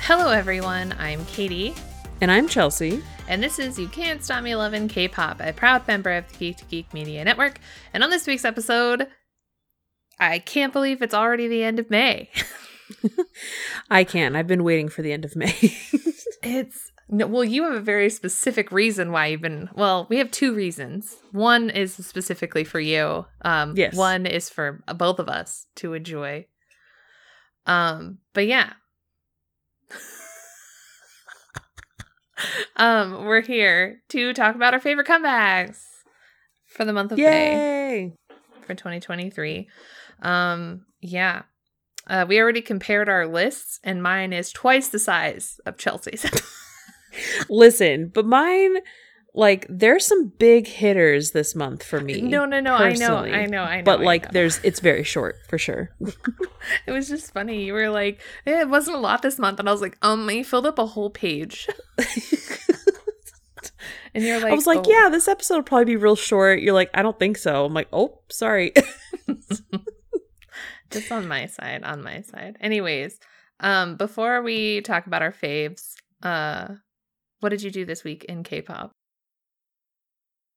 Hello, everyone. I'm Katie, And I'm Chelsea. and this is You Can't Stop Me Loving K-pop, a proud member of the Geek to Geek Media Network. And on this week's episode, I can't believe it's already the end of May. I can't. I've been waiting for the end of May. It's no, well, you have a very specific reason why you've been. Well, we have two reasons. One is specifically for you. Um, Yes. One is for both of us to enjoy. Um, but yeah. um, we're here to talk about our favorite comebacks for the month of May for 2023. Um, yeah. Uh, we already compared our lists, and mine is twice the size of Chelsea's. Listen, but mine, like, there's some big hitters this month for me. No, no, no. I know. I know, I know. But I like, know. there's it's very short for sure. it was just funny. You were like, eh, "It wasn't a lot this month," and I was like, "Um, you filled up a whole page." and you're like, I was like, "Oh." yeah, this episode will probably be real short. You're like, I don't think so. I'm like, oh, sorry. just on my side, on my side." Anyways, um, before we talk about our faves, uh, what did you do this week in K-pop?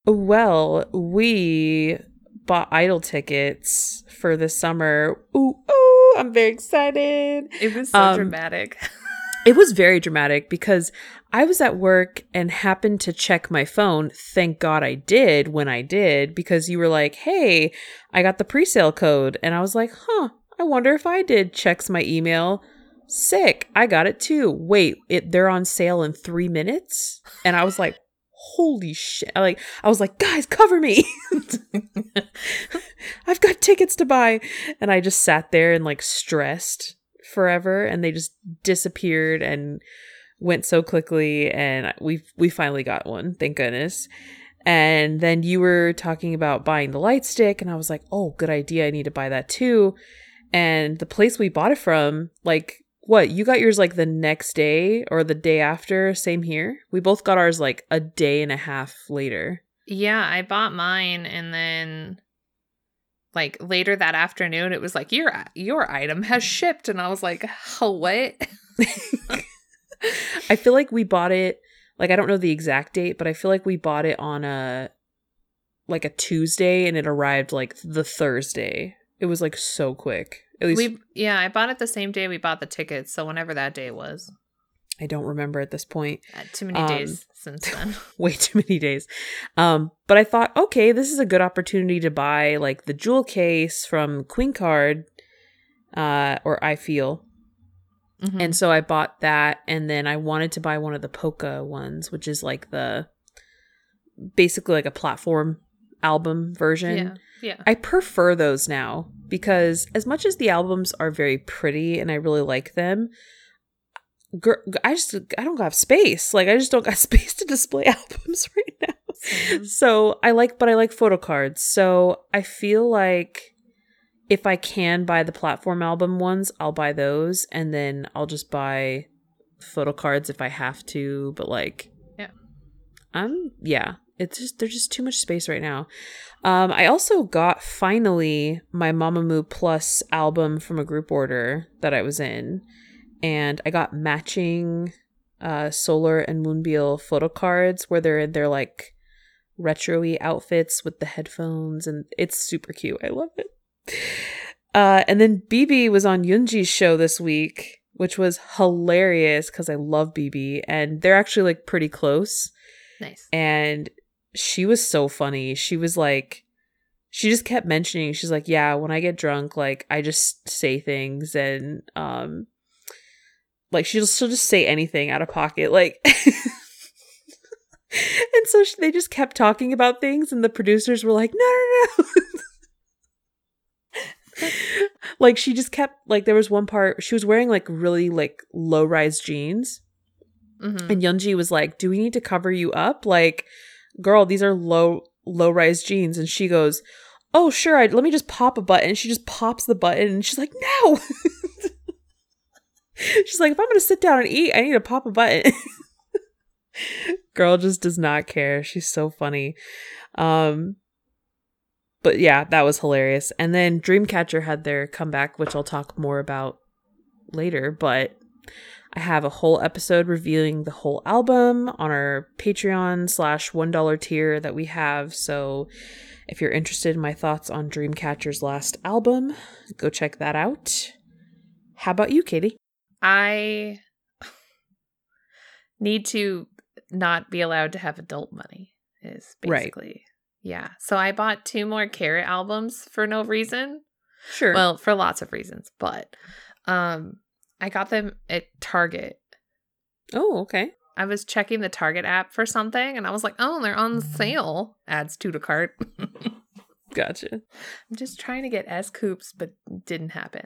Well, we bought (G)I-DLE tickets for the summer. Ooh, ooh, I'm very excited. It was so Um, dramatic. It was very dramatic because I was at work and happened to check my phone. Thank God I did when I did because you were like, hey, I got the pre sale code. And I was like, huh, I wonder if I did. Checks my email. Sick. I got it too. Wait, it they're on sale in three minutes? And I was like, holy shit. I like I was like, guys, cover me. I've got tickets to buy. And I just sat there and like stressed forever and they just disappeared and went so quickly and we we finally got one, thank goodness. And then you were talking about buying the light stick and I was like, "Oh, good idea. I need to buy that too." And the place we bought it from, like what? You got yours like the next day or the day after, same here. We both got ours like a day and a half later. Yeah, I bought mine and then like later that afternoon it was like your your item has shipped and I was like, "Oh, what?" I feel like we bought it like I don't know the exact date, but I feel like we bought it on a like a Tuesday and it arrived like the Thursday. It was like so quick. At least we yeah, I bought it the same day we bought the tickets, so whenever that day was. I don't remember at this point. Uh, too many Um, days since then. Way too many days. Um, but I thought, okay, this is a good opportunity to buy like the jewel case from Queen Card, uh, or I feel. Mhm. And so I bought that and then I wanted to buy one of the Polka ones, which is like the basically like a platform album version. yeah, yeah. I prefer those now because as much as the albums are very pretty and I really like them, gr- I just I don't have space. Like I just don't got space to display albums right now. Same. So I like, but I like photo cards. So I feel like if I can buy the platform album ones, I'll buy those, and then I'll just buy photo cards if I have to. But like, Yeah. I'm yeah. It's just there's just too much space right now. Um, I also got finally my Mamamoo Plus album from a group order that I was in, and I got matching uh Solar and Moonbyul photo cards where they're in their like retro-y outfits with the headphones and it's super cute. I love it. Uh and then BB was on Yunji's show this week, which was hilarious cuz I love BB and they're actually like pretty close Nice. and she was so funny. She was like she just kept mentioning she's like, "Yeah, when I get drunk, like I just say things and um like she'll she'll just say anything out of pocket like And so sh- they just kept talking about things and the producers were like, "No, no, no." like she just kept like there was one part she was wearing like really like low-rise jeans Mhm. and Yunji was like, "Do we need to cover you up? Like, girl, these are low low rise jeans." And she goes, "Oh, sure. I, let me just pop a button." And she just pops the button, and she's like, "No." she's like, "If I'm gonna sit down and eat, I need to pop a button." girl just does not care. She's so funny. Um, but yeah, that was hilarious. And then Dreamcatcher had their comeback, which I'll talk more about later. But I have a whole episode reviewing the whole album on our Patreon slash $1 tier that we have. So if you're interested in my thoughts on Dreamcatcher's last album, go check that out. How about you, Katie? I need to not be allowed to have adult money is Right. basically yeah so i bought two more Carat albums for no reason Sure. well for lots of reasons but um i got them at target oh, okay. i was checking the target app for something and i was like oh they're on sale adds two to cart Gotcha. i'm just trying to get S.Coups but didn't happen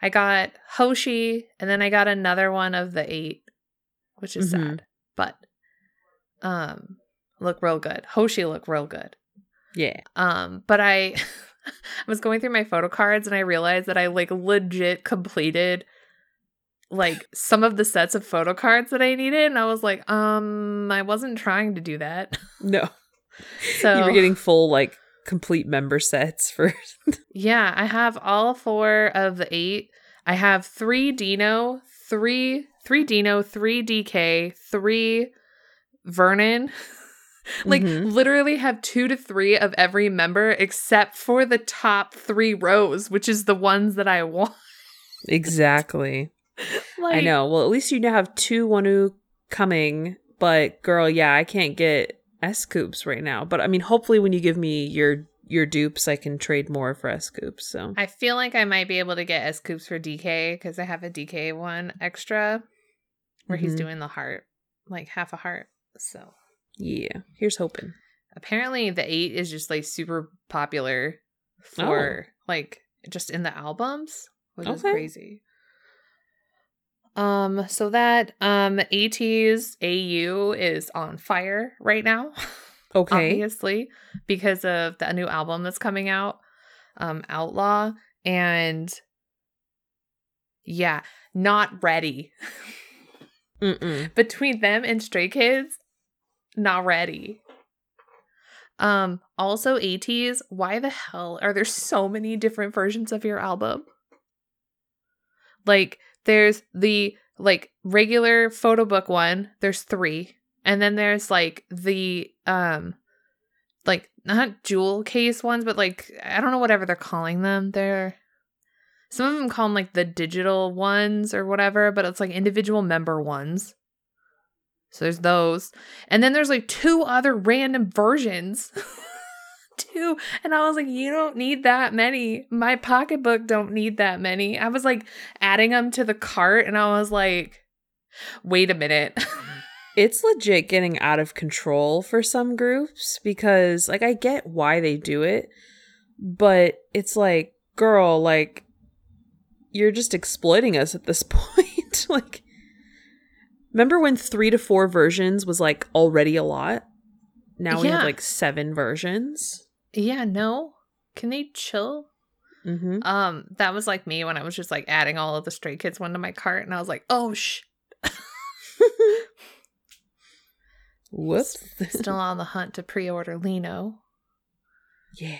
i got hoshi and then i got another one of The8 which is Mhm. sad but um look real good hoshi look real good Yeah. Um, but I I was going through my photo cards and I realized that I like legit completed like some of the sets of photo cards that I needed and I was like, um, I wasn't trying to do that. No. So you were getting full, like, complete member sets for. yeah, I have all four of The8. I have three Dino, three three Dino, three DK, three Vernon. like Mhm. literally have two to three of every member except for the top three rows, which is the ones that I want. exactly. like, I know. Well, at least you now have two Wonwoo coming. But, girl, yeah, I can't get S.Coups right now. But, I mean, hopefully when you give me your your dupes, I can trade more for S.Coups. So, I feel like I might be able to get S.Coups for DK because I have a DK one extra where he's Mhm. doing the heart, like half a heart. So yeah, here's hoping. apparently The8 is just like super popular for like just in the albums, which is crazy. Um, so that um ATEEZ AU is on fire right now. Okay. obviously because of the new album that's coming out um outlaw and yeah not ready between them and stray kids not ready um also ATEEZ why the hell are there so many different versions of your album like there's the like regular photo book one there's three and then there's like the um like not jewel case ones but like i don't know whatever they're calling them they're some of them call them like the digital ones or whatever but it's like individual member ones. So there's those. And then there's like two other random versions two and i was like you don't need that many my pocketbook don't need that many i was like adding them to the cart and i was like wait a minute It's legit getting out of control for some groups because, like, I get why they do it, but it's like, girl, like, you're just exploiting us at this point. like, remember when three to four versions was like already a lot? Now we have like seven versions. Yeah no can they chill Mm-hmm. um that was like me when i was just like adding all of the stray kids one to my cart and i was like oh sh Whoops. still on the hunt to pre-order Lee Know yeah,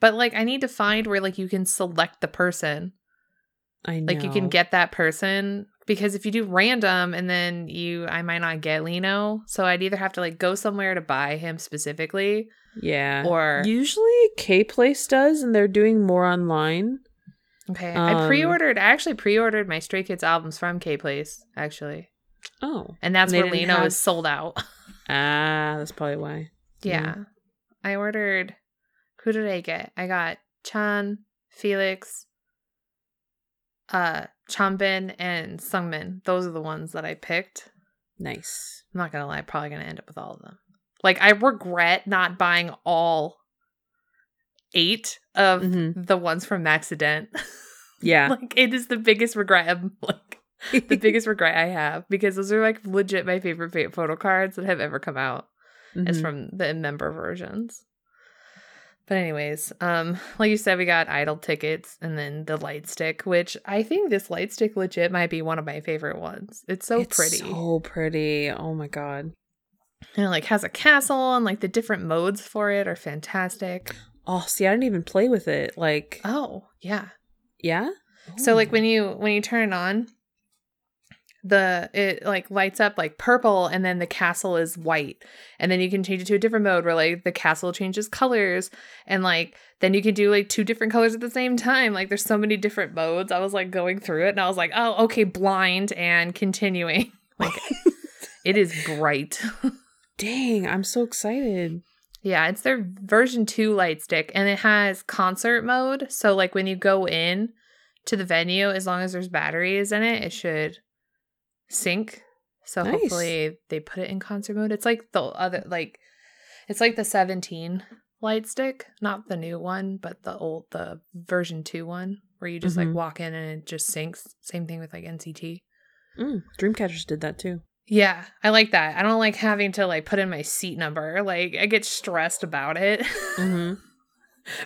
but like i need to find where like you can select the person I know. like you can get that person because if you do random and then you i might not get Lee Know so i'd either have to like go somewhere to buy him specifically yeah. or usually K Place does, and they're doing more online. okay i um, pre-ordered i actually pre-ordered my stray kids albums from k place actually Oh, and that's And where Lee Know have- is sold out ah, that's probably why. yeah i ordered who did i get i got chan felix uh Changbin and Seungmin those are the ones that i picked Nice. I'm not gonna lie, I'm probably gonna end up with all of them. Like I regret not buying all eight of Mhm. the ones from Maxident. Yeah. like it is the biggest regret. I'm like the biggest regret I have because those are like legit my favorite photo cards that have ever come out. Is Mhm. from the member versions. But anyways, um, like you said, we got (G)I-DLE tickets and then the light stick, which I think this light stick legit might be one of my favorite ones. It's so It's pretty. So pretty. Oh my god. and it like has a castle and like the different modes for it are fantastic. Oh, see, I didn't even play with it. Like, Oh, yeah. yeah. So like when you when you turn it on, the it like lights up like purple and then the castle is white. And then you can change it to a different mode where like the castle changes colors and like then you can do like two different colors at the same time. Like there's so many different modes. I was like going through it and i was like oh okay blind and continuing. Like it is bright. Dang, I'm so excited. yeah it's their version 2 light stick and it has concert mode. So like when you go in to the venue as long as there's batteries in it it should sync so Nice. hopefully they put it in concert mode it's like the other like it's like the 17 light stick not the new one but the old the version 2 one where you just Mhm. like walk in and it just syncs same thing with like nct Mm, Dreamcatchers did that too. yeah i like that i don't like having to like put in my seat number like i get stressed about it Mm-hmm.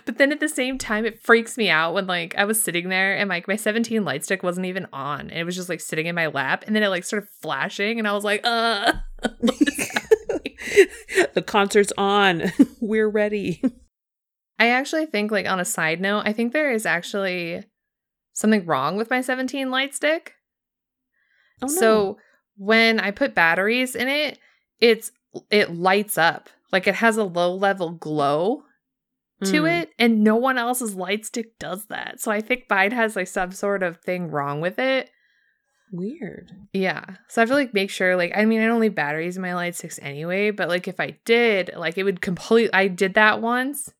But then at the same time, it freaks me out when like I was sitting there and like my 17 light stick wasn't even on. And It was just like sitting in my lap and then it like started flashing and I was like, uh what is happening? the concert's on. We're ready. I actually think like on a side note, I think there is actually something wrong with my 17 light stick. Oh, no. So when I put batteries in it, it's it lights up. Like it has a low level glow to Mm. it and no one else's light stick does that so i think mine has like some sort of thing wrong with it Weird. yeah so i have to like make sure like i mean i don't leave batteries in my light sticks anyway but like if i did like it would complete i did that once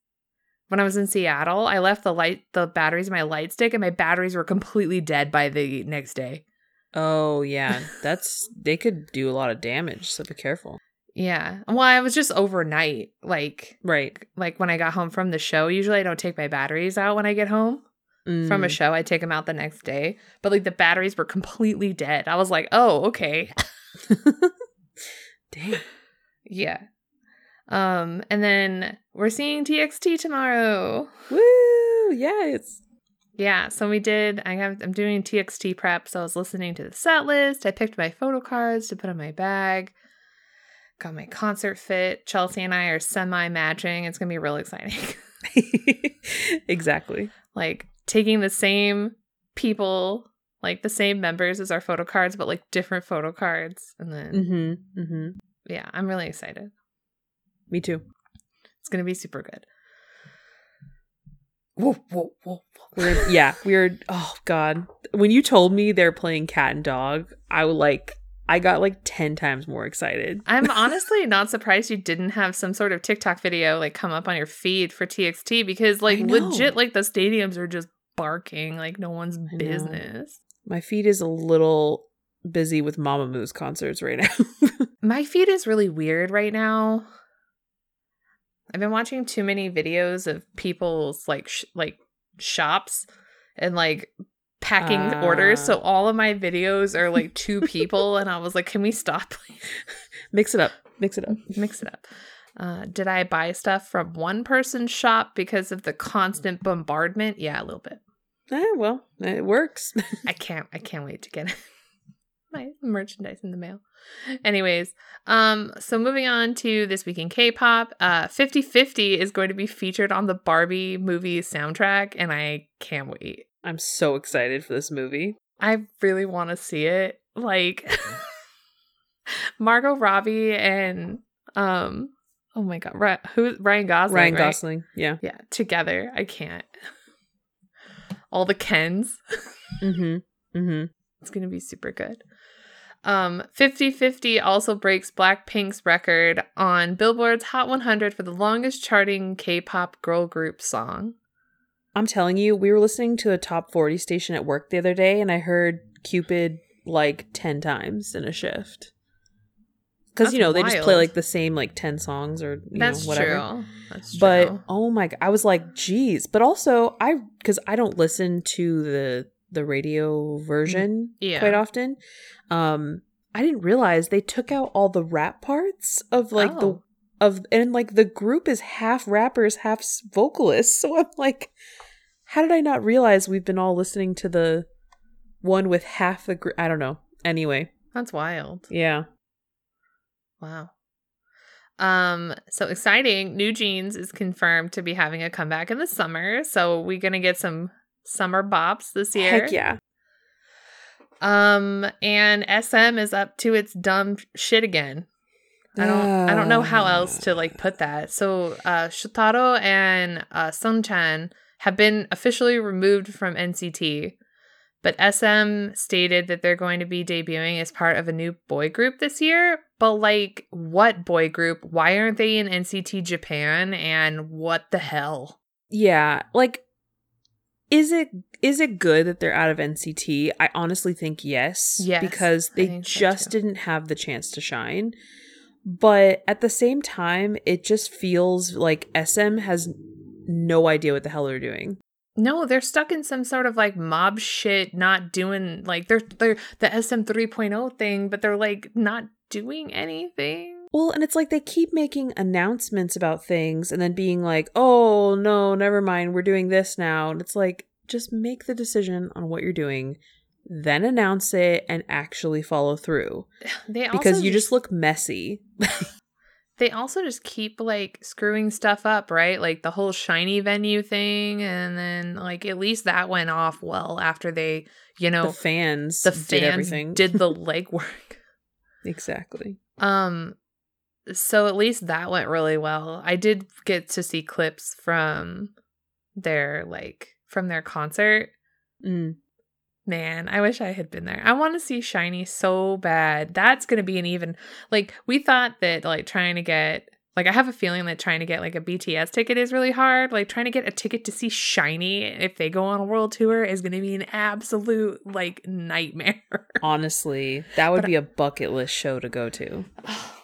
when i was in seattle i left the light the batteries in my light stick and my batteries were completely dead by the next day Oh yeah, that's they could do a lot of damage. So be careful. Yeah well i was just overnight like Right. like when i got home from the show usually i don't take my batteries out when i get home from a Mm. show. I take them out the next day, but like the batteries were completely dead. I was like, oh, okay. Dang. yeah. Um, and then we're seeing TXT tomorrow. Woo! Yes. Yeah, so we did. I have. I'm doing TXT prep, so I was listening to the set list. I picked my photo cards to put in my bag. Got my concert fit. Chelsea and I are semi matching. It's gonna be real exciting. exactly. like taking the same people, like the same members as our photo cards, but like different photo cards. And then Mm-hmm. Mm-hmm. yeah, I'm really excited. Me too. It's gonna be super good. Whoa, whoa, whoa, whoa. We're yeah, we're oh god. When you told me they're playing cat and dog, I was like I got like 10 times more excited. I'm honestly not surprised you didn't have some sort of TikTok video like come up on your feed for TXT because like legit like the stadiums are just barking like no one's business. My feed is a little busy with Mamamoo concerts right now. My feed is really weird right now. I've been watching too many videos of people's like sh- like shops and like packing Ah. orders. So all of my videos are like two people, and I was like, "Can we stop? Mix it up. Mix it up. Mix it up." Uh, did I buy stuff from one person's shop because of the constant bombardment? Yeah, a little bit. Eh, well, it works. I can't I can't wait to get my merchandise in the mail. Anyways, um so moving on to this week in K-pop, uh 50/50 is going to be featured on the Barbie movie soundtrack and I can't wait. I'm so excited for this movie. I really want to see it. Like Margot Robbie and um oh my god, Ry- who Ryan Gosling. Ryan right? Gosling. Yeah. Yeah, together. I can't. All the Kens. Mm-hmm. Mm-hmm. It's going to be super good. Um 50/50 also breaks Blackpink's record on Billboard's Hot 100 for the longest charting K-pop girl group song. I'm telling you, we were listening to a top 40 station at work the other day, and I heard Cupid like 10 times in a shift. Because, you know, they just play like the same like 10 songs or, you That's know, whatever. true. That's true. But oh my god, I was like, geez. But also, I because I don't listen to the the radio version Yeah. quite often. Um, I didn't realize they took out all the rap parts of like the Oh. of and like the group is half rappers, half vocalists. So I'm like, how did I not realize we've been all listening to the one with half the group? I don't know. Anyway, That's wild. yeah. Wow. Um, so exciting. New Jeans is confirmed to be having a comeback in the summer. So we're gonna get some summer bops this year. Heck yeah. Um, and SM is up to its dumb shit again. I don't I don't know how else to like put that. So uh Shotaro and uh Sungchan have been officially removed from NCT, but SM stated that they're going to be debuting as part of a new boy group this year. But like what boy group? Why aren't they in NCT Japan and what the hell? Yeah, like is it is it good that they're out of NCT? I honestly think yes, Yes, because they think so just didn't have the chance to shine. But at the same time, it just feels like SM has no idea what the hell they're doing. No, they're stuck in some sort of like mob shit, not doing like they're they're the SM 3.0 thing, but they're like not doing anything. Well, and it's like they keep making announcements about things and then being like, "Oh, no, never mind, we're doing this now." And it's like just make the decision on what you're doing, then announce it and actually follow through They also because you just look messy. they also just keep like screwing stuff up, right? Like the whole SHINee venue thing, and then like at least that went off well after they, you know, the fans the did fans everything. did the legwork. exactly. Um, so at least that went really well. I did get to see clips from their like from their concert. Mm. Man, I wish I had been there. I want to see SHINee so bad. That's going to be an even like we thought that like trying to get like I have a feeling that trying to get like a BTS ticket is really hard. Like trying to get a ticket to see SHINee if they go on a world tour is going to be an absolute like nightmare. Honestly, that would But- be a bucket list show to go to. Oh,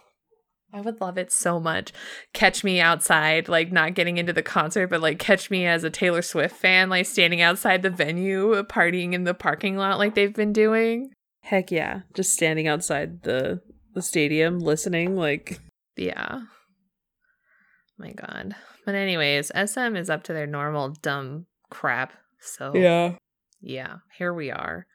I would love it so much. Catch me outside, like not getting into the concert, but like catch me as a Taylor Swift fan, like standing outside the venue, partying in the parking lot like they've been doing. Heck yeah, just standing outside the the stadium listening like Yeah. My God. But anyways, SM is up to their normal dumb crap. So yeah. yeah, here we are.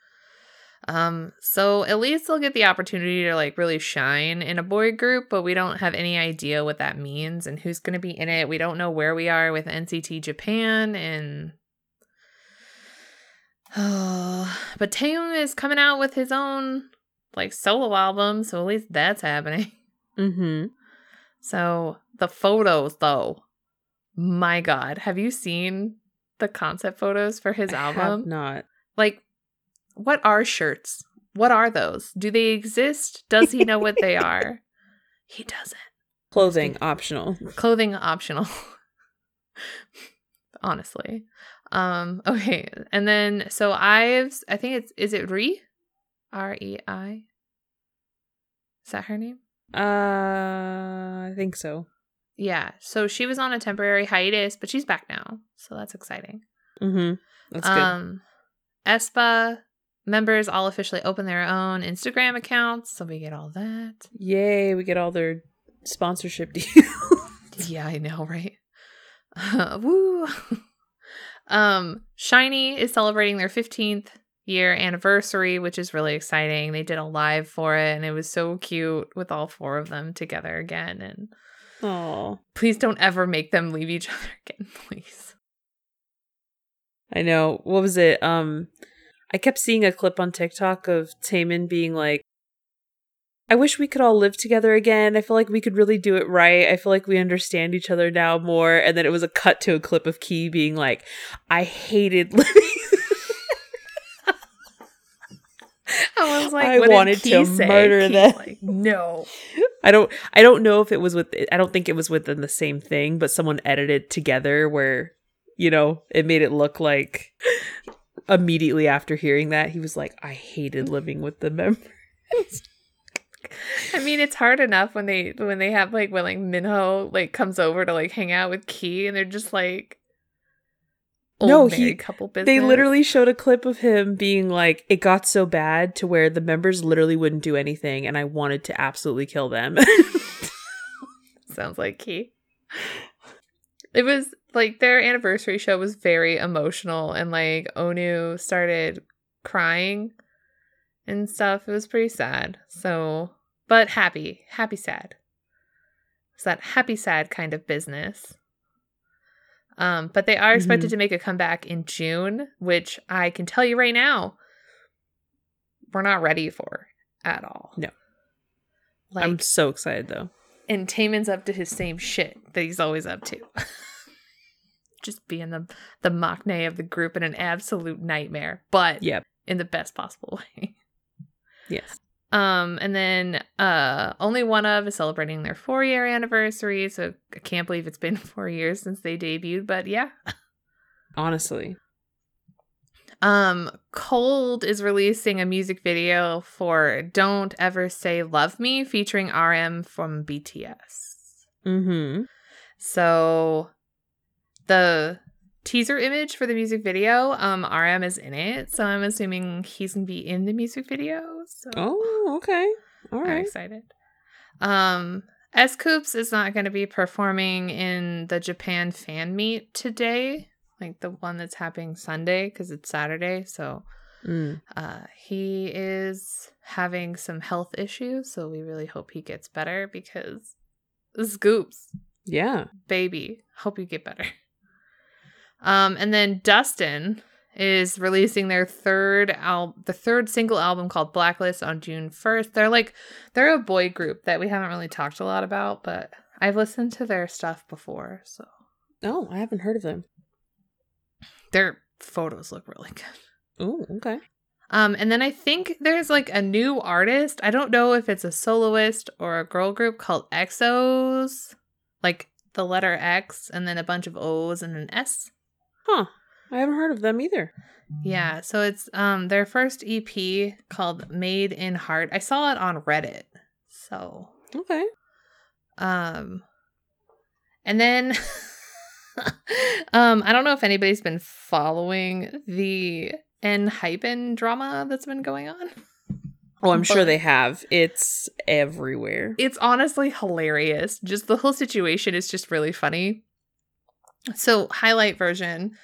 Um, so at least they'll get the opportunity to like really shine in a boy group, but we don't have any idea what that means and who's gonna be in it. We don't know where we are with NCT Japan and oh but Taeyong is coming out with his own like solo album, so at least that's happening. Mhm. So the photos though, my God, have you seen the concept photos for his I have album? not. Like, what are shirts? What are those? Do they exist? Does he know what they are? He doesn't. Clothing optional. Clothing optional. Honestly. Um, okay. And then so IVE's, I think it's is it Re? R E I? Is that her name? Uh, I think so. Yeah. So she was on a temporary hiatus, but she's back now. So that's exciting. Mm-hmm. That's good. um aespa members all officially open their own Instagram accounts, so we get all that. Yay, we get all their sponsorship deals. Yeah, I know, right? woo. um SHINee is celebrating their 15th year anniversary, which is really exciting. They did a live for it and it was so cute with all four of them together again and Oh, please don't ever make them leave each other again, please. I know. What was it? Um, I kept seeing a clip on TikTok of Taemin being like, "I wish we could all live together again. I feel like we could really do it right. I feel like we understand each other now more." And then it was a cut to a clip of Key being like, "I hated living." I was like, I wanted to say? murder them. Like, no. I don't I don't know if it was with I don't think it was within the same thing, but someone edited together where, you know, it made it look like immediately after hearing that he was like, I hated living with the members. I mean, it's hard enough when they when they have like when like Minho like comes over to like hang out with Key, and they're just like No, he- couple business. They literally showed a clip of him being like, it got so bad to where the members literally wouldn't do anything and I wanted to absolutely kill them. sounds like Key. It was like their anniversary show was very emotional, and like Onew started crying and stuff. It was pretty sad. So, but happy, happy, sad. It's that happy, sad kind of business. Um, but they are expected Mhm. to make a comeback in June, which I can tell you right now. we're not ready for at all. No. Like I'm so excited though. and Taemin's up to his same shit that he's always up to. Just being the the maknae of the group and an absolute nightmare, but Yep. in the best possible way. Yes. Um, and then uh only one of is celebrating their four year anniversary, so I can't believe it's been four years since they debuted, but yeah. Honestly. Um, Colde is releasing a music video for Don't Ever Say Love Me featuring RM from BTS. Mm-hmm. So the teaser image for the music video, um, RM is in it, so I'm assuming he's gonna be in the music video. So Oh, okay. All I'm excited. Um, S.Coups is not going to be performing in the Japan fan meet today, like the one that's happening Sunday because it's Saturday. So Mm. uh, he is having some health issues, so we really hope he gets better because S.Coups, Yeah. baby, hope you get better. Um, and then Dustin is releasing their third al- the third single album called Blacklist on June 1st. They're like they're a boy group that we haven't really talked a lot about, but I've listened to their stuff before, so Oh, I haven't heard of them. their photos look really good. Oh, okay. Um, and then I think there's like a new artist. I don't know if it's a soloist or a girl group called Exos, like the letter X and then a bunch of O's and an S. Huh. I haven't heard of them either. Yeah, so it's um their first EP called Made in Heart. I saw it on Reddit. So, Okay. um and then um I don't know if anybody's been following the ENHYPEN drama that's been going on. Oh, I'm sure they have. It's everywhere. It's honestly hilarious. Just the whole situation is just really funny. So, highlight version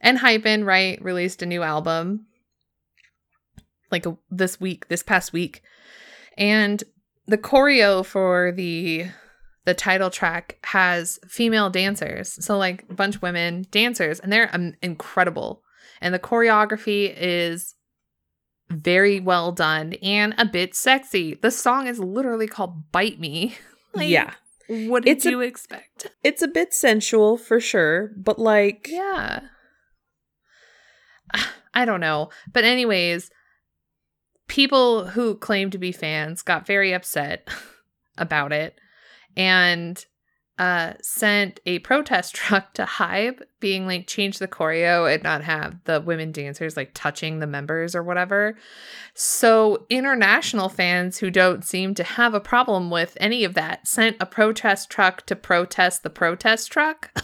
and ENHYPEN, right, released a new album like a, this week, this past week. And the choreo for the the title track has female dancers. So like a bunch of women dancers and they're um, incredible. And the choreography is very well done and a bit sexy. The song is literally called Bite Me. Like, yeah. What did It's a- you expect? It's a bit sensual for sure, but like Yeah. I don't know. But, anyways, people who claim to be fans got very upset about it and uh sent a protest truck to Hybe being like change the choreo and not have the women dancers like touching the members or whatever. So international fans who don't seem to have a problem with any of that sent a protest truck to protest the protest truck.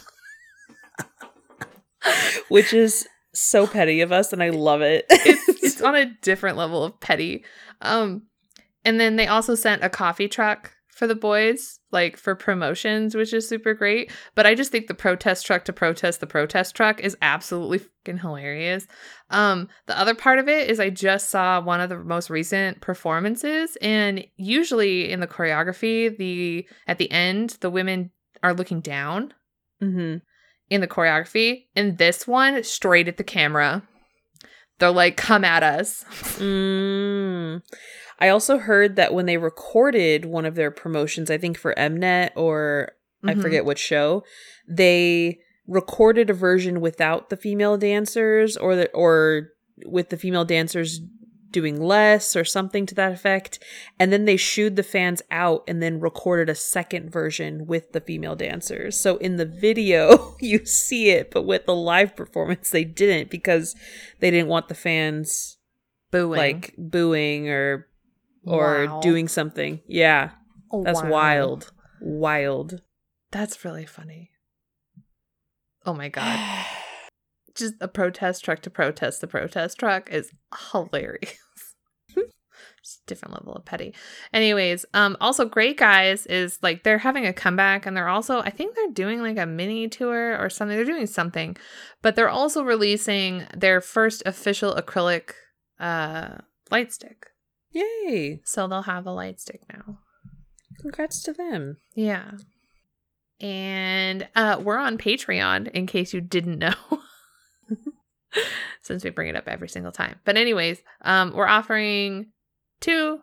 which is so petty of us and I love it. it's, it's on a different level of petty. Um, and then they also sent a coffee truck for the boys, like for promotions, which is super great. But I just think the protest truck to protest the protest truck is absolutely fucking hilarious. Um, the other part of it is I just saw one of the most recent performances, and usually in the choreography, the at the end, the women are looking down hmm in the choreography. In this one, straight at the camera. They're like, come at us. Mm. I also heard that when they recorded one of their promotions, I think for Mnet or I Mhm. forget what show, they recorded a version without the female dancers or the, or with the female dancers doing less or something to that effect and then they shooed the fans out and then recorded a second version with the female dancers so in the video you see it but with the live performance they didn't because they didn't want the fans Booing. like booing or or Wow. doing something yeah that's Wow. wild wild That's really funny. Oh my god. Just a protest truck to protest the protest truck is hilarious. Different level of petty. Anyways, um also Great Guys is like they're having a comeback and they're also I think they're doing like a mini tour or something. They're doing something. But they're also releasing their first official acrylic uh light stick. Yay So they'll have a light stick now. congrats to them Yeah. And uh we're on Patreon in case you didn't know. Since we bring it up every single time. But anyways, um we're offering two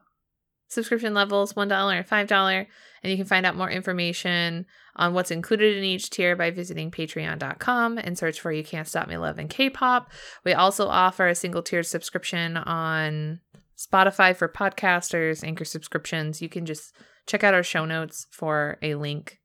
subscription levels $1 and $5. And you can find out more information on what's included in each tier by visiting patreon.com and search for You Can't Stop Me Loving K-pop. We also offer a single tiered subscription on Spotify for podcasters, Anchor subscriptions. You can just check out our show notes for a link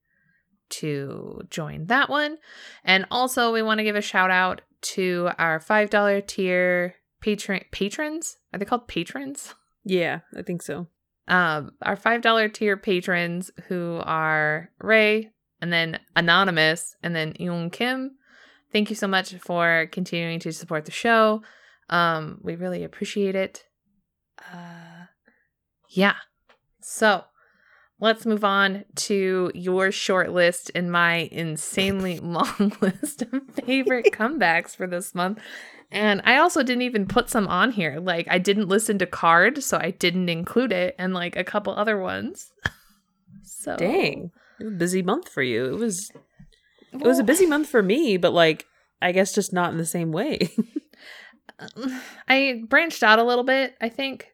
to join that one. And also, we want to give a shout out to our $5 tier patron patrons. Are they called patrons? Yeah, I think so. Um, our $5 tier patrons who are Ray, and then Anonymous, and then Yoon Kim. Thank you so much for continuing to support the show. Um, we really appreciate it. Uh, yeah. So let's move on to your short list and my insanely long list of favorite comebacks for this month. And I also didn't even put some on here. Like I didn't listen to KARD, so I didn't include it, and like a couple other ones. so Dang. It was a busy month for you. It was it was a busy month for me, but like I guess just not in the same way. I branched out a little bit, I think,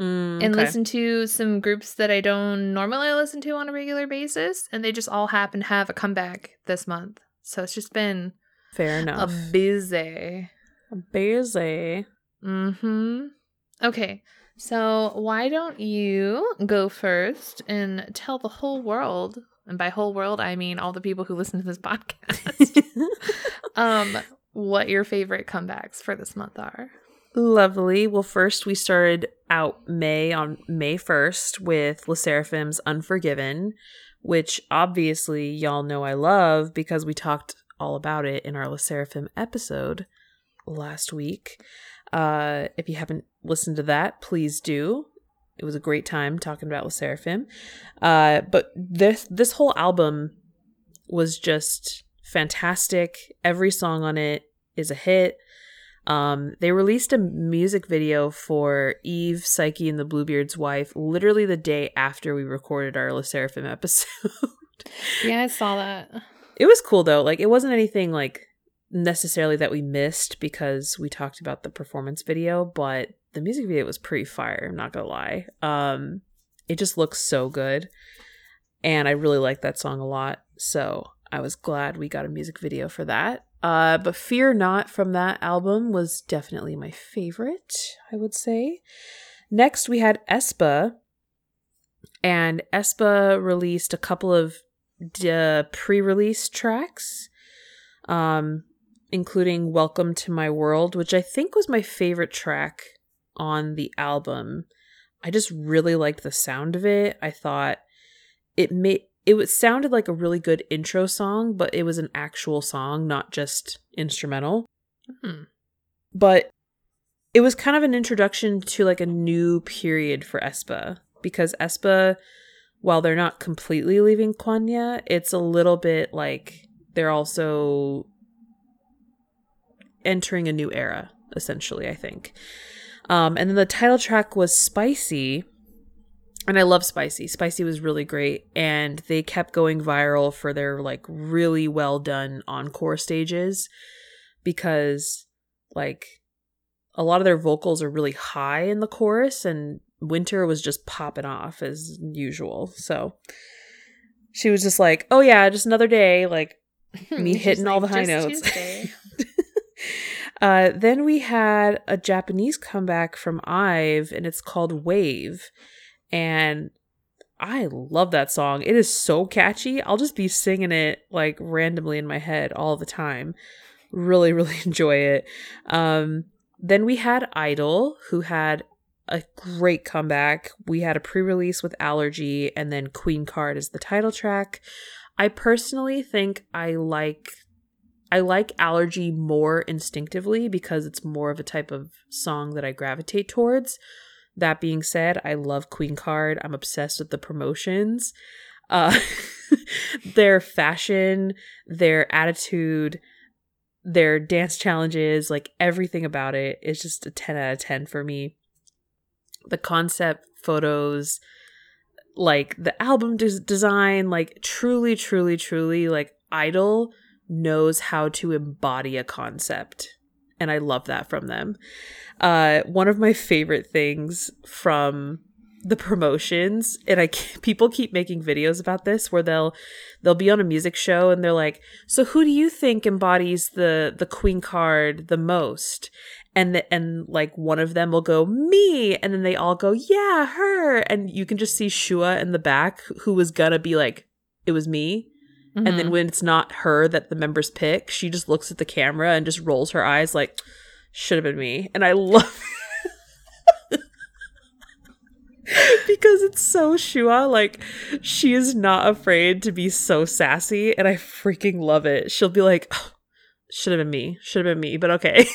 Mm, and okay. listened to some groups that I don't normally listen to on a regular basis, and they just all happen to have a comeback this month. So it's just been Fair enough. a busy. busy. Mm-hmm. Okay. So why don't you go first and tell the whole world, and by whole world I mean all the people who listen to this podcast, um, what your favorite comebacks for this month are. Lovely. Well, first we started out May on May 1st with LE SSERAFIM's Unforgiven, which obviously y'all know I love because we talked all about it in our LE SSERAFIM episode last week. Uh, if you haven't listened to that, please do. It was a great time talking about LE SSERAFIM. Uh, but this this whole album was just fantastic. Every song on it is a hit. Um, they released a music video for Eve, Psyche, and the Bluebeard's wife literally the day after we recorded our LE SSERAFIM episode. Yeah, I saw that. it was cool though. Like it wasn't anything like necessarily that we missed because we talked about the performance video, but the music video was pretty fire, I'm not gonna lie. Um it just looks so good. And I really like that song a lot. So I was glad we got a music video for that. Uh but Fear Not from that album was definitely my favorite, I would say. Next we had aespa. And aespa released a couple of d- pre-release tracks um including welcome to my world which i think was my favorite track on the album i just really liked the sound of it i thought it made it was sounded like a really good intro song but it was an actual song not just instrumental Hmm. but it was kind of an introduction to like a new period for aespa because aespa, while they're not completely leaving Kwangya, it's a little bit like they're also entering a new era, essentially, I think. Um, and then the title track was Spicy. And I love Spicy. Spicy was really great. And they kept going viral for their like really well done encore stages because like a lot of their vocals are really high in the chorus and Winter was just popping off as usual. So she was just like, "Oh yeah, just another day like me hitting all the high "Just notes." Uh, then we had a Japanese comeback from Ive, and it's called Wave. And I love that song. It is so catchy. I'll just be singing it like randomly in my head all the time. Really, really enjoy it. Um, then we had (G)I-DLE, who had a great comeback. We had a pre release with Allergy, and then Queen Card is the title track. I personally think I like I like Allergy more instinctively because it's more of a type of song that I gravitate towards. That being said, I love Queen Card. I'm obsessed with the promotions. Uh their fashion, their attitude, their dance challenges, like everything about it is just a 10 out of 10 for me. The concept photos, like the album des- design, like truly, truly, truly, like (G)I-DLE knows how to embody a concept and I love that from them. Uh, one of my favorite things from the promotions and I people keep making videos about this where they'll they'll be on a music show and they're like, "So who do you think embodies the the queen card the most?" And the, and like one of them will go, "Me." And then they all go, "Yeah, her." And you can just see Shua in the back who was to be like, "It was me." Mm-hmm. And then mm-hmm. when it's not her that the members pick, she just looks at the camera and just rolls her eyes like, "Should have been me." And I love because it's so Shua. Like, she is not afraid to be so sassy, and I freaking love it. She'll be like, oh, should have been me, should have been me, but okay.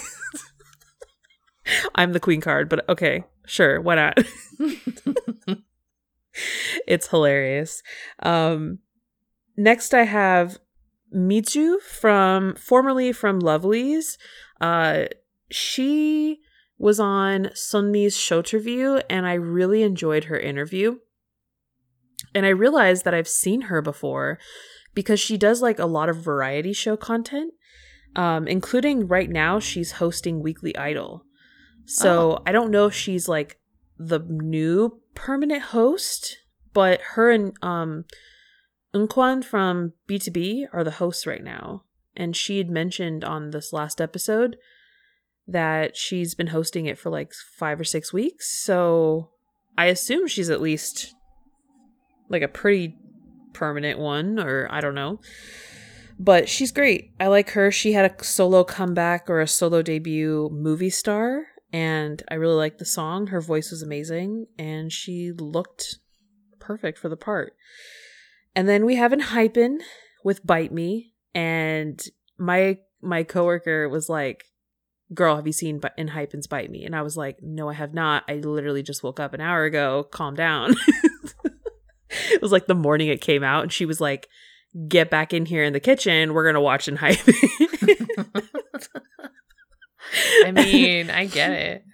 I'm the queen card, but okay, sure, why not? it's hilarious. Um, next, I have Mijoo from formerly from Lovelyz. Uh, she was on Sunmi's Showterview and I really enjoyed her interview. And I realized that I've seen her before because she does like a lot of variety show content, um, including right now she's hosting Weekly Idol. So oh. I don't know if she's like the new permanent host, but her and um Eunkwang from BTOB are the hosts right now. And she had mentioned on this last episode that she's been hosting it for like five or six weeks. So I assume she's at least like a pretty permanent one, or I don't know. But she's great. I like her. She had a solo comeback or a solo debut movie star, and I really liked the song. Her voice was amazing, and she looked perfect for the part. And then we have Enhypen with Bite Me, and my my coworker was like, girl, have you seen Enhypen's Bite Me? And I was like, no, I have not. I literally just woke up an hour ago. Calm down. it was like the morning it came out, and she was like, get back in here in the kitchen. We're going to watch Enhypen. I mean, I get it.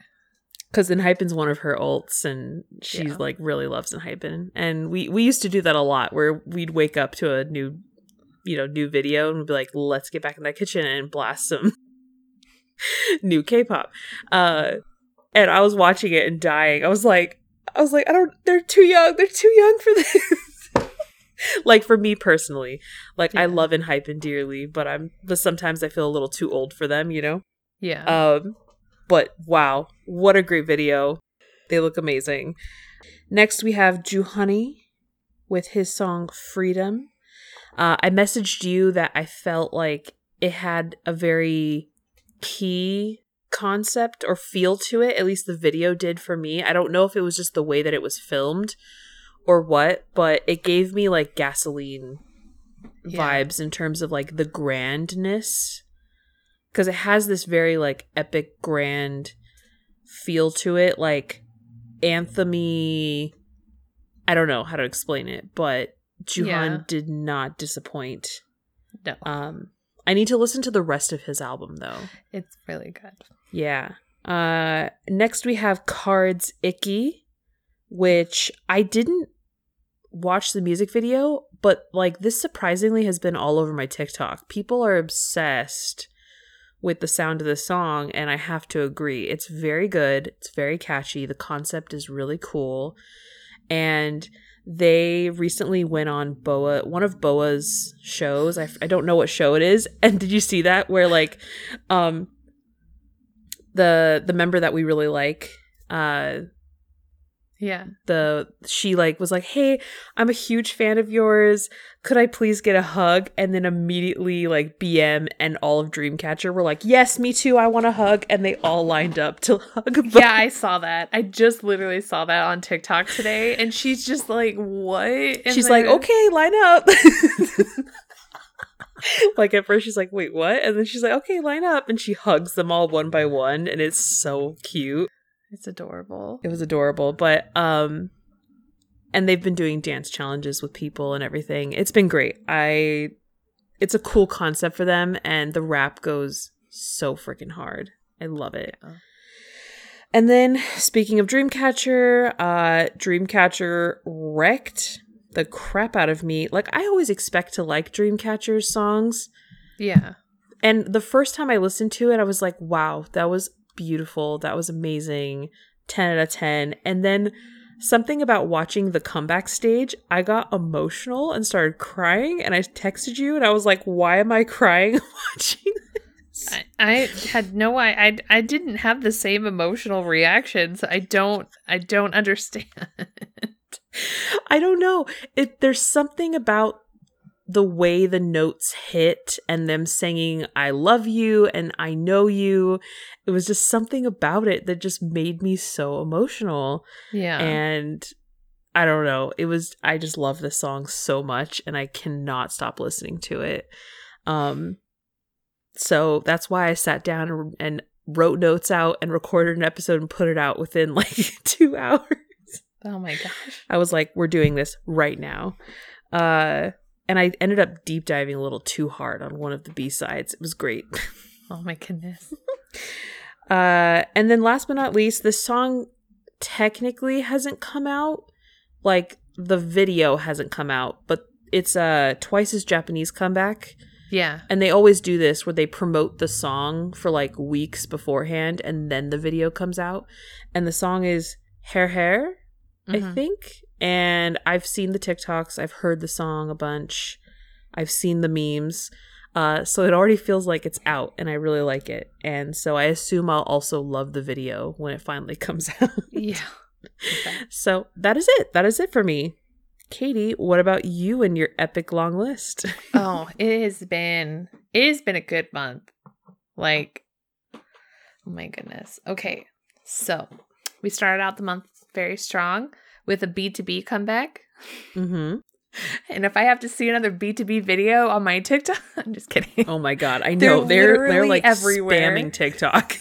Because Enhypen's one of her ults, and she yeah. like really loves Enhypen. And we we used to do that a lot, where we'd wake up to a new, you know, new video and we'd be like, let's get back in that kitchen and blast some new K-pop. Uh, and I was watching it and dying. I was like, I was like, I don't. They're too young. They're too young for this. like for me personally, like yeah. I love Enhypen dearly, but I'm. But sometimes I feel a little too old for them. You know. Yeah. Um. But wow, what a great video! They look amazing. Next, we have Joohoney with his song "Freedom." Uh, I messaged you that I felt like it had a very key concept or feel to it. At least the video did for me. I don't know if it was just the way that it was filmed or what, but it gave me like gasoline yeah. vibes in terms of like the grandness. Because it has this very like epic grand feel to it, like anthemy. I don't know how to explain it, but Jooheon yeah. did not disappoint. No. Um, I need to listen to the rest of his album though. It's really good. Yeah. Uh next we have KARD's Icky, which I didn't watch the music video, but like this surprisingly has been all over my TikTok. People are obsessed with the sound of the song and I have to agree. It's very good. It's very catchy. The concept is really cool. And they recently went on BoA one of BoA's shows I, I don't know what show it is and did you see that where like um the the member that we really like uh yeah. The she like was like, "Hey, I'm a huge fan of yours. Could I please get a hug?" And then immediately like BM and all of Dreamcatcher were like, "Yes, me too. I want a hug." And they all lined up to hug. Yeah, I saw that. I just literally saw that on TikTok today and she's just like, "What?" And she's like, "Okay, line up." like at first she's like, "Wait, what?" And then she's like, "Okay, line up." And she hugs them all one by one and it's so cute. It's adorable. It was adorable, but um and they've been doing dance challenges with people and everything. It's been great. I it's a cool concept for them and the rap goes so freaking hard. I love it. Yeah. And then speaking of Dreamcatcher, uh Dreamcatcher wrecked the crap out of me. Like I always expect to like Dreamcatcher's songs. Yeah. And the first time I listened to it, I was like, wow, that was beautiful. That was amazing. 10 out of 10. And then something about watching the comeback stage, I got emotional and started crying. And I texted you and I was like, why am I crying watching this? I, I had no I, I I didn't have the same emotional reactions. I don't I don't understand. I don't know. It there's something about the way the notes hit and them singing I love you and I know you. It was just something about it that just made me so emotional. Yeah. And I don't know. It was I just love this song so much and I cannot stop listening to it. Um so that's why I sat down and, and wrote notes out and recorded an episode and put it out within like 2 hours. oh my gosh. I was like we're doing this right now. Uh and I ended up deep diving a little too hard on one of the B sides. It was great. Oh my goodness. Uh, and then last but not least, this song technically hasn't come out. Like the video hasn't come out, but it's uh Twice's Japanese comeback. Yeah. And they always do this where they promote the song for like weeks beforehand and then the video comes out. And the song is Hare Hare, I Mhm. think. And I've seen the TikToks, I've heard the song a bunch, I've seen the memes. Uh, so it already feels like it's out and I really like it. And so I assume I'll also love the video when it finally comes out. Yeah. so that is it. That is it for me. Katie, what about you and your epic long list? oh, it has been it has been a good month. Like oh my goodness. Okay. So, we started out the month very strong with a BTOB comeback. mm-hmm. And if I have to see another BTOB video on my TikTok, I'm just kidding. Oh my god, I They're know they're they're, like everywhere. spamming TikTok.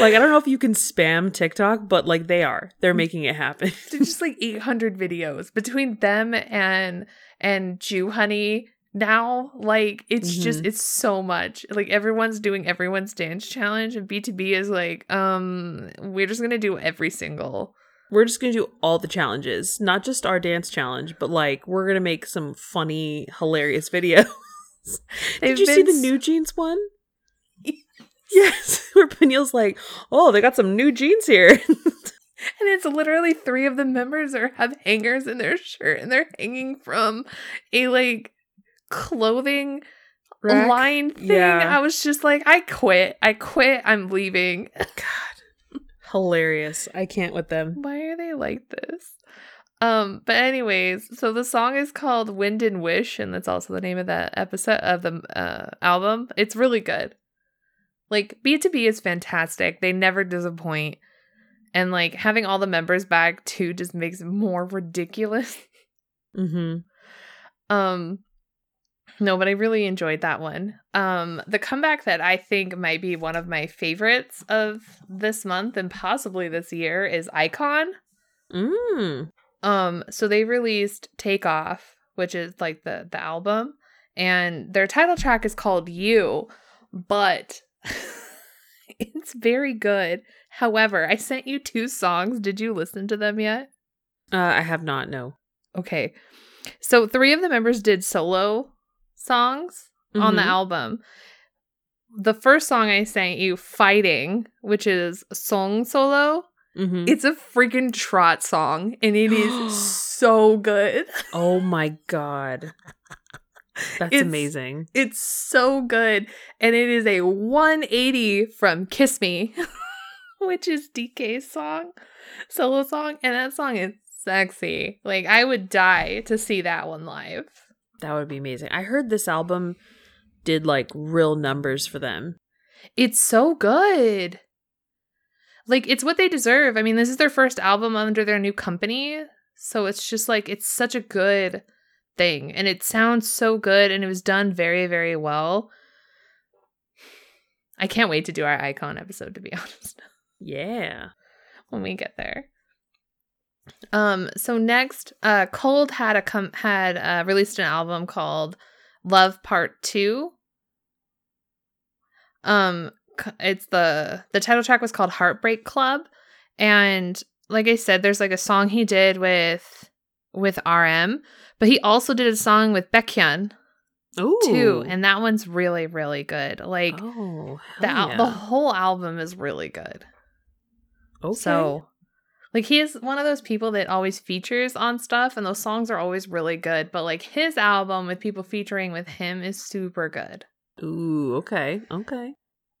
like I don't know if you can spam TikTok, but like they are. They're making it happen. Just like 800 videos between them and and Joohoney now like it's just Mhm. it's so much like everyone's doing everyone's dance challenge and BTOB is like um we're just gonna do every single We're just gonna do all the challenges, not just our dance challenge, but like we're gonna make some funny, hilarious videos. Did you see the new jeans one? yes, where Peniel's like, oh, they got some new jeans here. and it's literally three of the members are have hangers in their shirt and they're hanging from a like clothing Rack? line thing. Yeah. i was just like i quit. I quit. I'm leaving. God, hilarious! I can't with them. why are they like this? Um but anyways so the song is called wind and wish and that's also the name of that episode of the uh album. It's really good. Like BTOB is fantastic. They never disappoint. And like having all the members back too just makes it more ridiculous. Mm-hmm. um no but i really enjoyed that one um the comeback that i think might be one of my favorites of this month and possibly this year is iKON Mm. um so they released take off which is like the the album and their title track is called you but it's very good however i sent you two songs did you listen to them yet Uh, I have not. No. okay so three of the members did solo songs on the Mhm. album the first song i sang you fighting which is song solo Mhm. it's a freaking trot song and it is so good oh my god, that's It's- amazing. It's so good. And it is a 180 from Kiss Me, which is DK's song, solo song. And that song is sexy. Like, I would die to see that one live. That would be amazing. I heard this album did like real numbers for them. It's so good. Like, it's what they deserve. I mean, this is their first album under their new company. So it's just like, it's such a good thing. And it sounds so good. And it was done very, very well. I can't wait to do our iKON episode, to be honest. Yeah. when we get there. Um. So next, uh, Colde had a com- had uh, released an album called Love Part Two. Um, it's the the title track was called Heartbreak Club, and like I said, there's like a song he did with with RM, but he also did a song with Baekhyun. Ooh. too, and that one's really really good. Like oh, the al- yeah. the whole album is really good. okay. So, like, he is one of those people that always features on stuff, and those songs are always really good. But, like, his album with people featuring with him is super good. Ooh, okay, okay.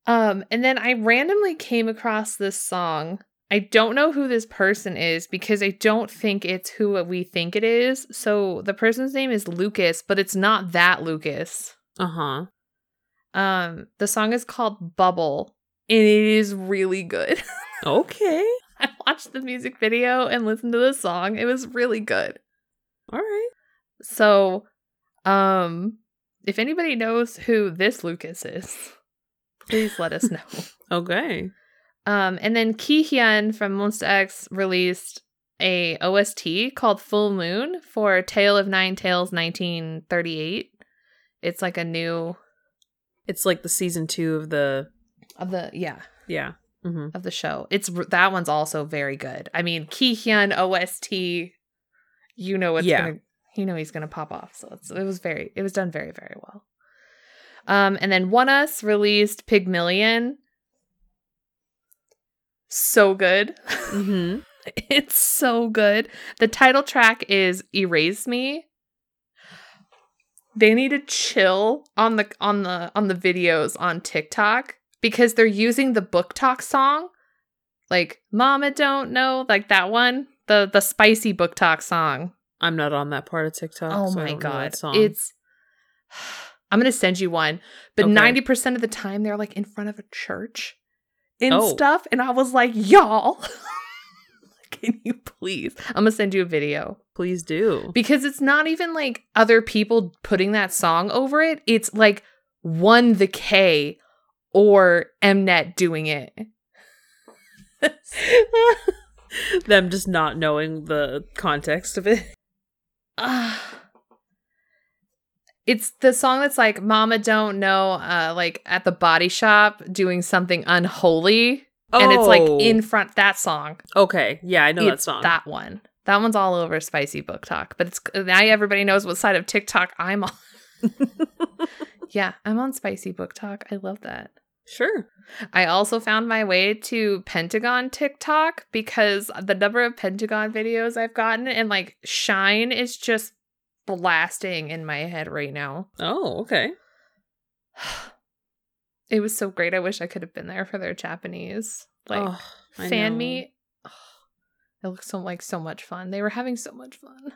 Um, and then I randomly came across this song. I don't know who this person is because I don't think it's who we think it is. So the person's name is Lucas, but it's not that Lucas. Uh huh. Um, the song is called Bubble, and it is really good. Okay. I watched the music video and listen to the song. It was really good. All right. So, um, if anybody knows who this Lucas is, please let us know. Okay. Um, and then Ki Hyun from MONSTA X released a OST called Full Moon for Tale of Nine Tails 1938. It's like a new It's like the season two of the of the yeah yeah. Mm-hmm. of the show. It's that one's also very good. I mean, Kihyun OST, you know what's Yeah. gonna you know he's gonna pop off. So it's, it was very it was done very very well. Um, and then ONEUS released Pygmalion. So good. Mm-hmm. it's so good. The title track is Erase Me. They need to chill on the on the on the videos on TikTok because they're using the BookTok song. Like Mama don't know, like that one, the the spicy BookTok song. I'm not on that part of TikTok. oh so my don't know that god. It's I'm going to send you one, but Okay. 90% of the time they're like in front of a church and Oh. stuff and I was like, "Y'all, can you please? I'm going to send you a video." please do. because it's not even like other people putting that song over it. It's like 1theK or Mnet doing it. Them just not knowing the context of it. Ah. it's the song that's like Mama don't know uh like at the body shop doing something unholy and it's like Oh. in front that song. Okay, yeah, I know that it's song. that one. That one's all over spicy BookTok, but it's now everybody knows what side of TikTok I'm on. yeah, I'm on spicy BookTok. I love that. Sure. I also found my way to Pentagon TikTok because the number of Pentagon videos I've gotten and like Shine is just blasting in my head right now. Oh, okay. It was so great. I wish I could have been there for their Japanese like Oh, fan meet. It looked so like so much fun. They were having so much fun.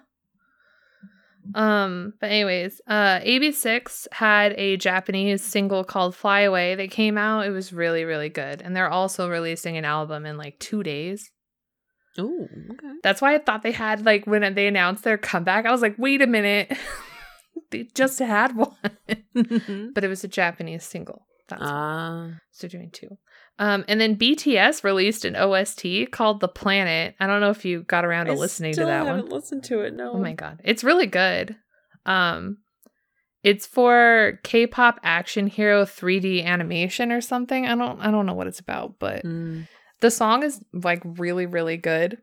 Um, but anyways, uh AB6IX had a Japanese single called Fly Away that came out. It was really, really good. And they're also releasing an album in like two days. Oh, okay. That's why I thought they had like when they announced their comeback, I was like, wait a minute. they just had one. but it was a Japanese single. That's why. Ah, So doing two. Um, and then BTS released an OST called The Planet. I don't know if you got around to I listening to that haven't one. Listened to it. No. Oh my god. It's really good. Um it's for K-pop action hero 3D animation or something. I don't I don't know what it's about, but Mm. the song is like really really good.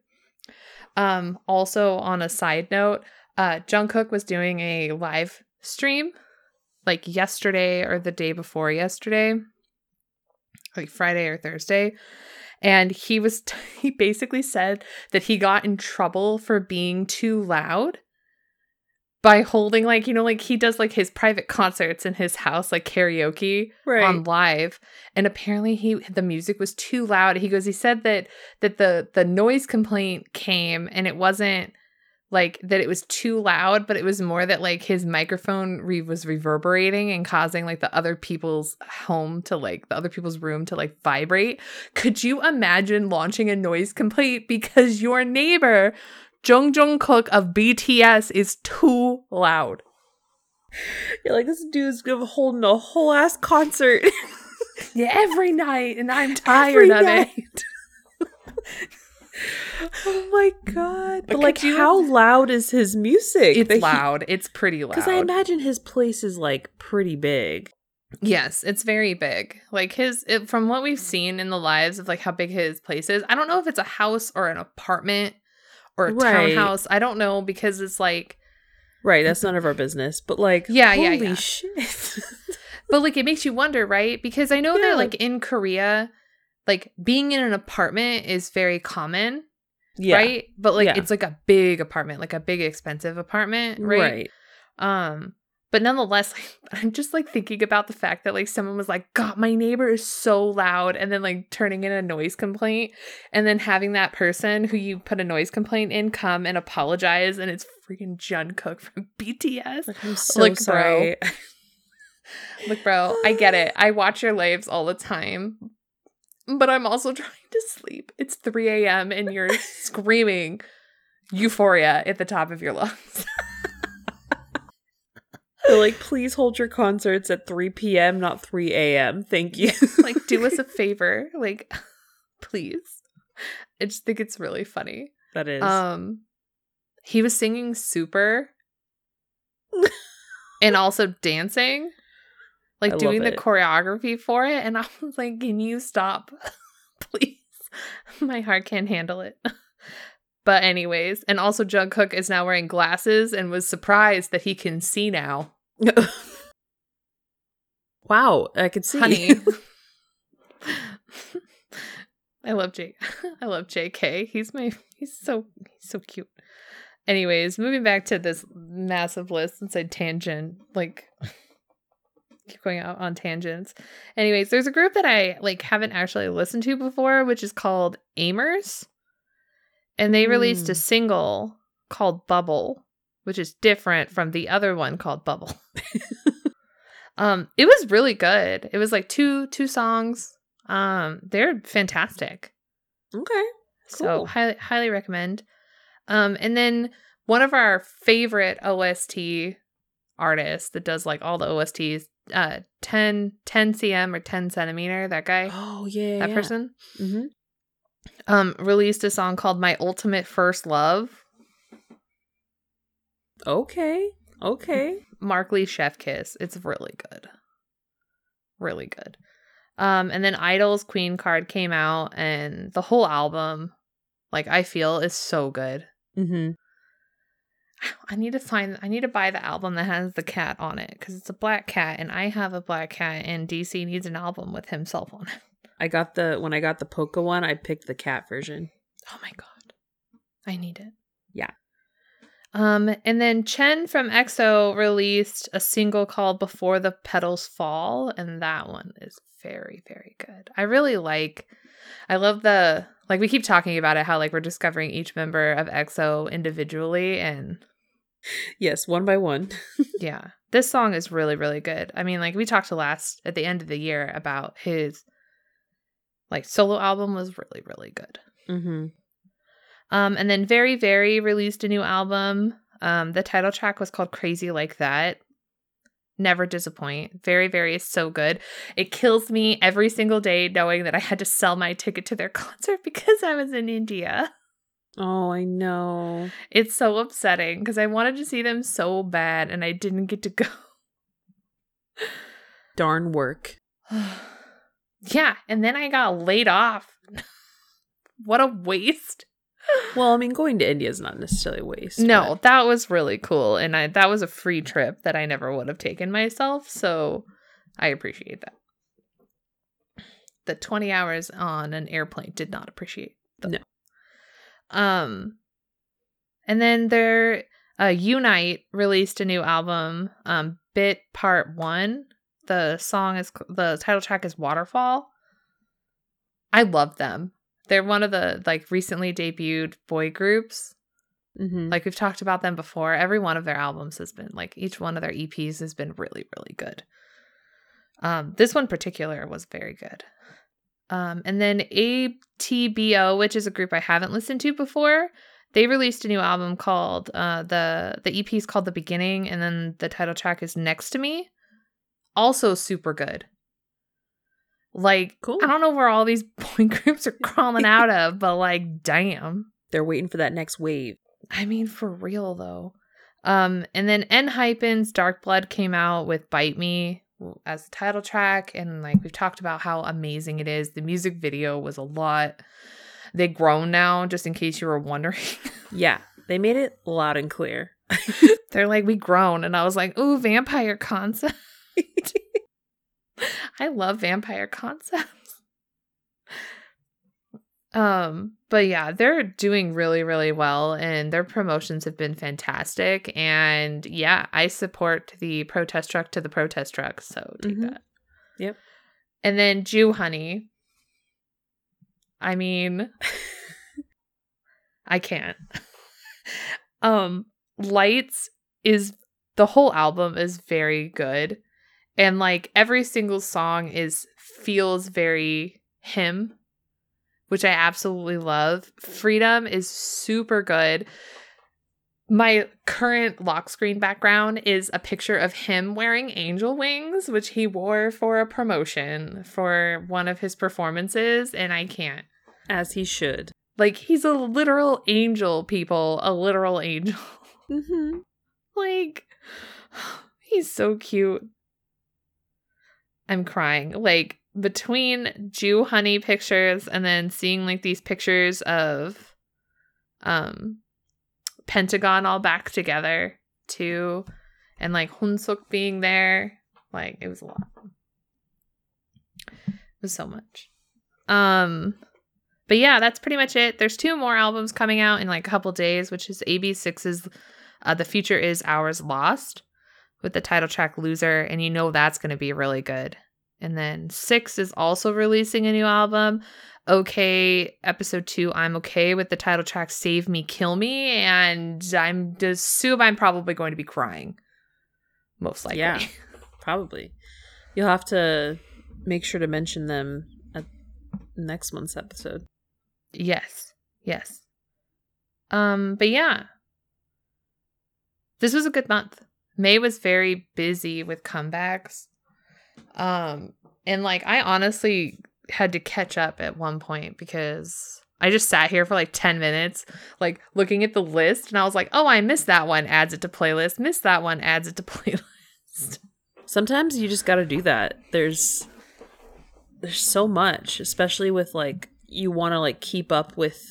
Um also on a side note, uh Jungkook was doing a live stream like yesterday or the day before yesterday. Like Friday or Thursday. And he was he basically said that he got in trouble for being too loud by holding like you know like he does like his private concerts in his house like karaoke Right. on live and apparently he the music was too loud he goes he said that that the the noise complaint came and it wasn't like that it was too loud but it was more that like his microphone re- was reverberating and causing like the other people's home to like the other people's room to like vibrate could you imagine launching a noise complaint because your neighbor Jung Jung Kook of BTS is too loud You're like this dude's gonna holding a whole ass concert. yeah every night and I'm Every tired of night. it oh my god! But, But like, how loud is his music? It's loud. it's pretty loud. Because I imagine his place is like pretty big. yes, it's very big. Like his, it, from what we've seen in the lives of like how big his place is. I don't know if it's a house or an apartment or a Right. townhouse. I don't know because it's like Right, that's none of our business. But like, Yeah, yeah, holy yeah. shit. But like it makes you wonder, right? Because I know Yeah. that like in Korea, like being in an apartment is very common, yeah. right? But like Yeah. it's like a big apartment, like a big expensive apartment, right? Right. Um, but nonetheless, like, I'm just like thinking about the fact that like someone was like, God, my neighbor is so loud, and then like turning in a noise complaint, and then having that person who you put a noise complaint in come and apologize, and it's freaking Jungkook from BTS. Like, I'm so Like, bro. sorry. Look, bro, I get it. I watch your lives all the time, but I'm also trying to sleep. It's 3 a.m. and you're screaming euphoria at the top of your lungs. They're like, please hold your concerts at 3 p.m., not 3 a.m. Thank you. like, do us a favor. Like, please. I just think it's really funny. that is. Um, he was singing super and also dancing, like I doing the it. choreography for it. And I was like, can you stop, please? My heart can't handle it. But anyways, and also Jungkook is now wearing glasses and was surprised that he can see now. wow, I could see. Honey. I love J I love JK. He's my he's so he's so cute. Anyways, moving back to this massive list inside tangent, like going out on tangents. Anyways, there's a group that I like haven't actually listened to before, which is called Amers. And they released a Hmm. single called Bubble, which is different from the other one called Bubble. um, it was really good. It was like two two songs. Um, they're fantastic. okay. So highly highly recommend. Um, and then one of our favorite OST artists that does like all the OSTs, uh 10, 10 cm or 10 centimeter, that guy, Oh, yeah. that person, hmm um, released a song called My Ultimate First Love. Okay. Okay. Mark Lee Chef Kiss. It's really good. Really good. Um, and then (G)I-DLE's Queen card came out and the whole album, like I feel, is so good. hmm I need to find I need to buy the album that has the cat on it because it's a black cat and I have a black cat and DC needs an album with himself on it. I got the, when I got the Poca one, I picked the cat version. Oh my god. I need it. Yeah. Um and then Chen from EXO released a single called Before the Petals Fall and that one is very very good. I really like I love the like we keep talking about it how like we're discovering each member of EXO individually and Yes, one by one. yeah this song is really really good. I mean like we talked to last at the end of the year about his like solo album was really really good. Mm-hmm. um and then VERIVERY released a new album. Um the title track was called crazy like that. Never disappoint. VERIVERY is so good. It kills me every single day knowing that i had to sell my ticket to their concert because i was in india Oh, I know. it's so upsetting because i wanted to see them so bad and i didn't get to go Darn work. yeah, and then I got laid off. what a waste. Well, I mean, going to India is not necessarily a waste. No, that was really cool and I that was a free trip that I never would have taken myself, so I appreciate that. The 20 hours on an airplane did not appreciate. Though. No. Um and then there uh YOUNITE released a new album, um Bit Part 1. The song is the title track is Waterfall. I love them. They're one of the like recently debuted boy groups. but hmm Like we've talked about them before. Every one of their albums has been like each one of their EPs has been really really good. Um this one particular was very good. Um and then ATBO, which is a group I haven't listened to before, they released a new album called uh the the EP is called The Beginning and then the title track is Next to Me. Also super good. Like Cool. I don't know where all these boy groups are crawling out of, but like damn. They're waiting for that next wave. I mean, for real though. Um, and then ENHYPEN's Dark Blood came out with Bite Me as the title track, and like we've talked about how amazing it is. The music video was a lot. They grown now, just in case you were wondering. Yeah, they made it loud and clear. They're like, we grown. And I was like, ooh, vampire concept. I love vampire concepts. Um, but yeah, they're doing really, really well and their promotions have been fantastic. And yeah, I support the protest truck to the protest truck. So take Mhm. that. Yep. And then Joohoney. I mean, I can't. um, Lights is the whole album is very good. And like every single song is feels very him, which I absolutely love. Freedom is super good. My current lock screen background is a picture of him wearing angel wings, which he wore for a promotion for one of his performances, and I can't. As he should. Like, he's a literal angel, people. A literal angel. Mm-hmm. like, he's so cute. I'm crying. Like, between Joohoney pictures and then seeing like these pictures of um Pentagon all back together too, and like Hongseok being there, like it was a lot. It was so much. Um but yeah, that's pretty much it. There's two more albums coming out in like a couple days, which is AB6IX's uh, The Future Is Ours Lost with the title track Loser, and you know that's going to be really good. And then CIX is also releasing a new album. Okay, episode two, I'm okay with the title track Save Me, Kill Me, and I'm assume I'm probably going to be crying. Most likely. Yeah. Probably. You'll have to make sure to mention them at next month's episode. Yes. Yes. Um, but yeah. This was a good month. May was very busy with comebacks. Um, and like I honestly had to catch up at one point because I just sat here for like 10 minutes, like looking at the list, and I was like, oh, I missed that one, adds it to playlist, missed that one, adds it to playlist. Sometimes you just got to do that. There's there's so much, especially with like you want to like keep up with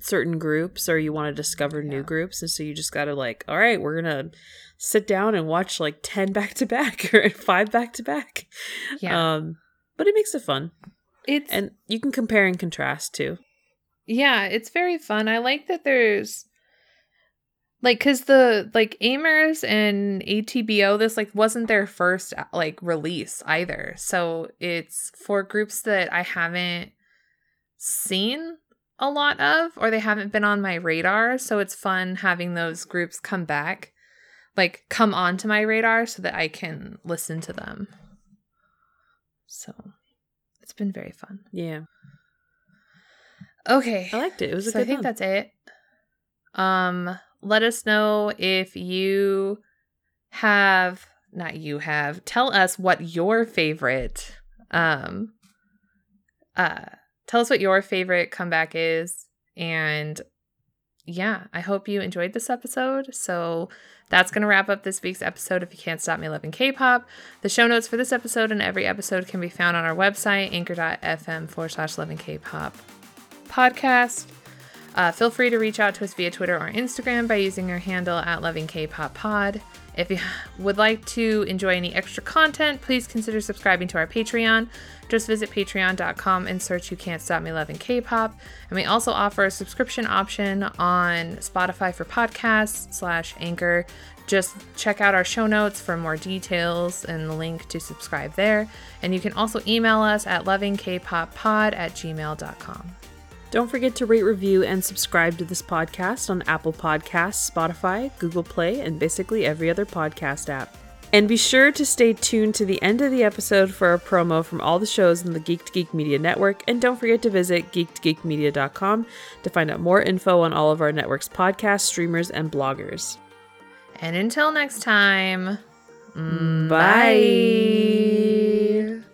certain groups or you want to discover new groups and so you just got to like all right, we're going to sit down and watch like 10 back to back or 5 back to back. Yeah. Um but it makes it fun. it's And you can compare and contrast too. Yeah, it's very fun. I like that there's like cuz the like Amers and ATBO this like wasn't their first uh, like release either. So it's for groups that I haven't seen a lot of or they haven't been on my radar, so it's fun having those groups come back like come onto my radar so that I can listen to them. So it's been very fun. Yeah. Okay. I liked it. It was a so good I think one. that's it. Um, let us know if you have not you have tell us what your favorite um uh tell us what your favorite comeback is and yeah i hope you enjoyed this episode so that's going to wrap up this week's episode if you can't stop me loving k-pop the show notes for this episode and every episode can be found on our website anchor.fm forward slash loving k-pop podcast. Uh, feel free to reach out to us via Twitter or Instagram by using our handle at Loving K-pop Pod. If you would like to enjoy any extra content, please consider subscribing to our Patreon. Just visit patreon.com and search You Can't Stop Me Loving K-pop. And we also offer a subscription option on Spotify for podcasts slash Anchor. Just check out our show notes for more details and the link to subscribe there. And you can also email us at lovingkpoppod at gmail.com. Don't forget to rate, review, and subscribe to this podcast on Apple Podcasts, Spotify, Google Play, and basically every other podcast app. And be sure to stay tuned to the end of the episode for a promo from all the shows in the Geek to Geek Media Network. And don't forget to visit geektogeekmedia.com to find out more info on all of our network's podcasts, streamers, and bloggers. And until next time, Bye. bye.